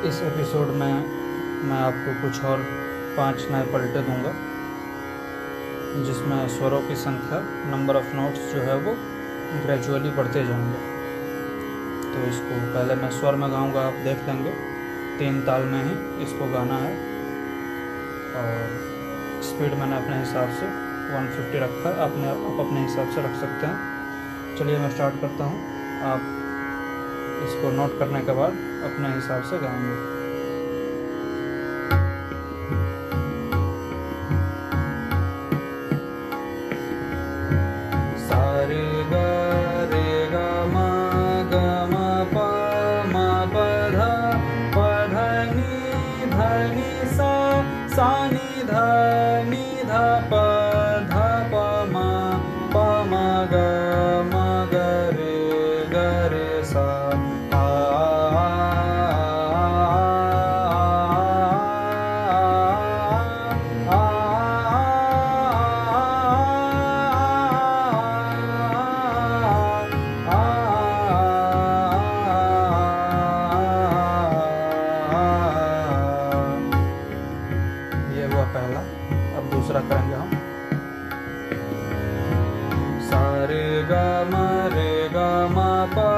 इस एपिसोड में मैं आपको कुछ और पाँच नए पलटे दूँगा, जिसमें स्वरों की संख्या नंबर ऑफ़ नोट्स जो है वो ग्रेजुअली बढ़ते जाएँगे। तो इसको पहले मैं स्वर में गाऊँगा, आप देख लेंगे। तीन ताल में ही इसको गाना है। और स्पीड मैंने अपने हिसाब से 150 रखा है। आपने आप अपने हिसाब से रख सकते हैं। चलिए मैं स्टार्ट करता हूँ। आप इसको नोट करने के बाद अपने हिसाब से गाएँगे। सा। रे ग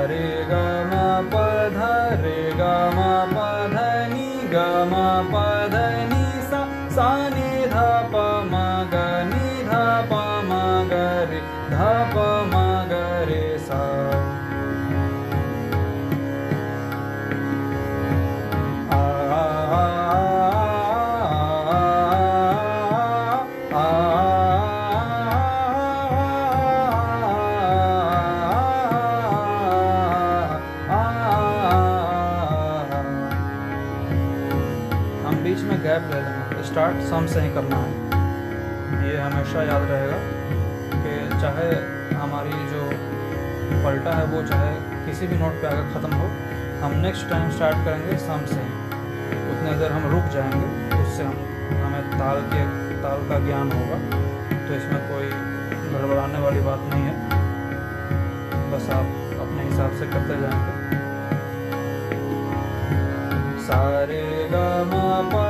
सारे ग म प ध रे ग म प ध नि ग म प ध नि सा सा नि ध प म ग नि ध प म ग रे ध प स्टार्ट सम से ही करना है। ये हमेशा याद रहेगा कि चाहे हमारी जो पलटा है, वो चाहे किसी भी नोट पे आकर ख़त्म हो, हम नेक्स्ट टाइम स्टार्ट करेंगे सम से ही। उतने देर हम रुक जाएँगे, उससे हम, हमें ताल के, ताल का ज्ञान होगा। तो इसमें कोई गड़बड़ाने वाली बात नहीं है। बस आप अपने हिसाब से करते जाएँगे। सारे ग म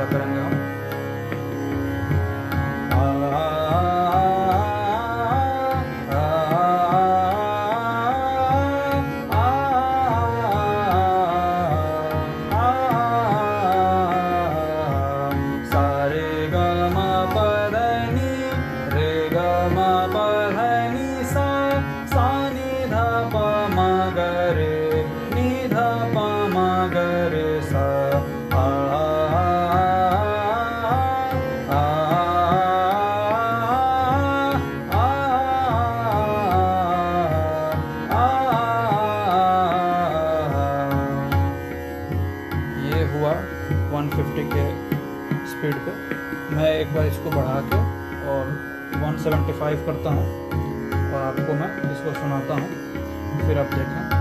वाला करेंगे हम। सा। सा 150 के स्पीड पे। मैं एक बार इसको बढ़ा के और 175 करता हूँ। और आपको मैं इसको सुनाता हूँ। फिर आप देखें।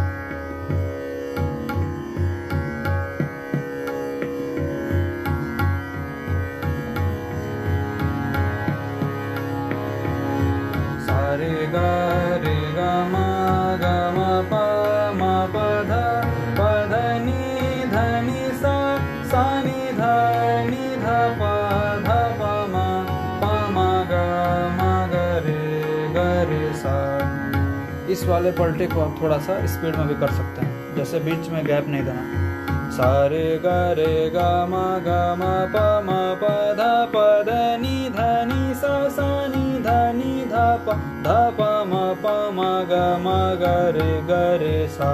इस वाले पलटे को आप थोड़ा सा स्पीड में भी कर सकते हैं। जैसे बीच में गैप नहीं देना। सारे ग रे ग म ग म प म सा सा नि ध नि ध प ध प म प म ग म ग रे ग रे सा।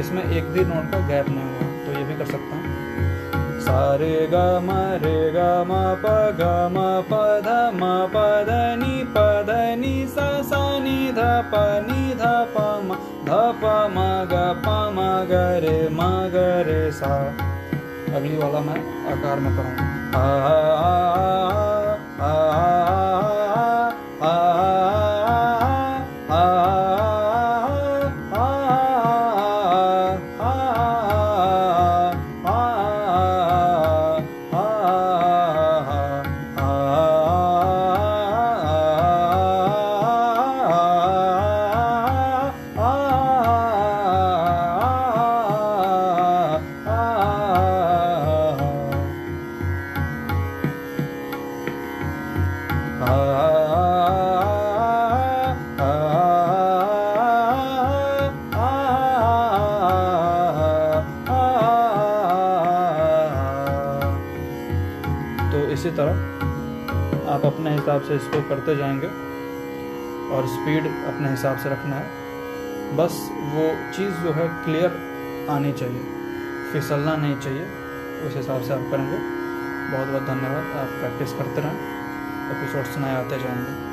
इसमें एक भी नोट का गैप नहीं हुआ तो ये भी कर सकता हूँ। सा रे ग म रे ग म प ग म प ध म प ध नि प ध नि सा सा नि ध प नि ध प म ध प म ग प म ग रे म ग रे सा अगली वाला मैं आकार में करूँगा तरह आप अपने हिसाब से इसको करते जाएँगे और स्पीड अपने हिसाब से रखना है। बस वो चीज़ जो है क्लियर आनी चाहिए, फिसलना नहीं चाहिए, उस हिसाब से आप करेंगे। बहुत बहुत धन्यवाद, आप प्रैक्टिस करते रहें एपिसोड सुनाए आते जाएँगे।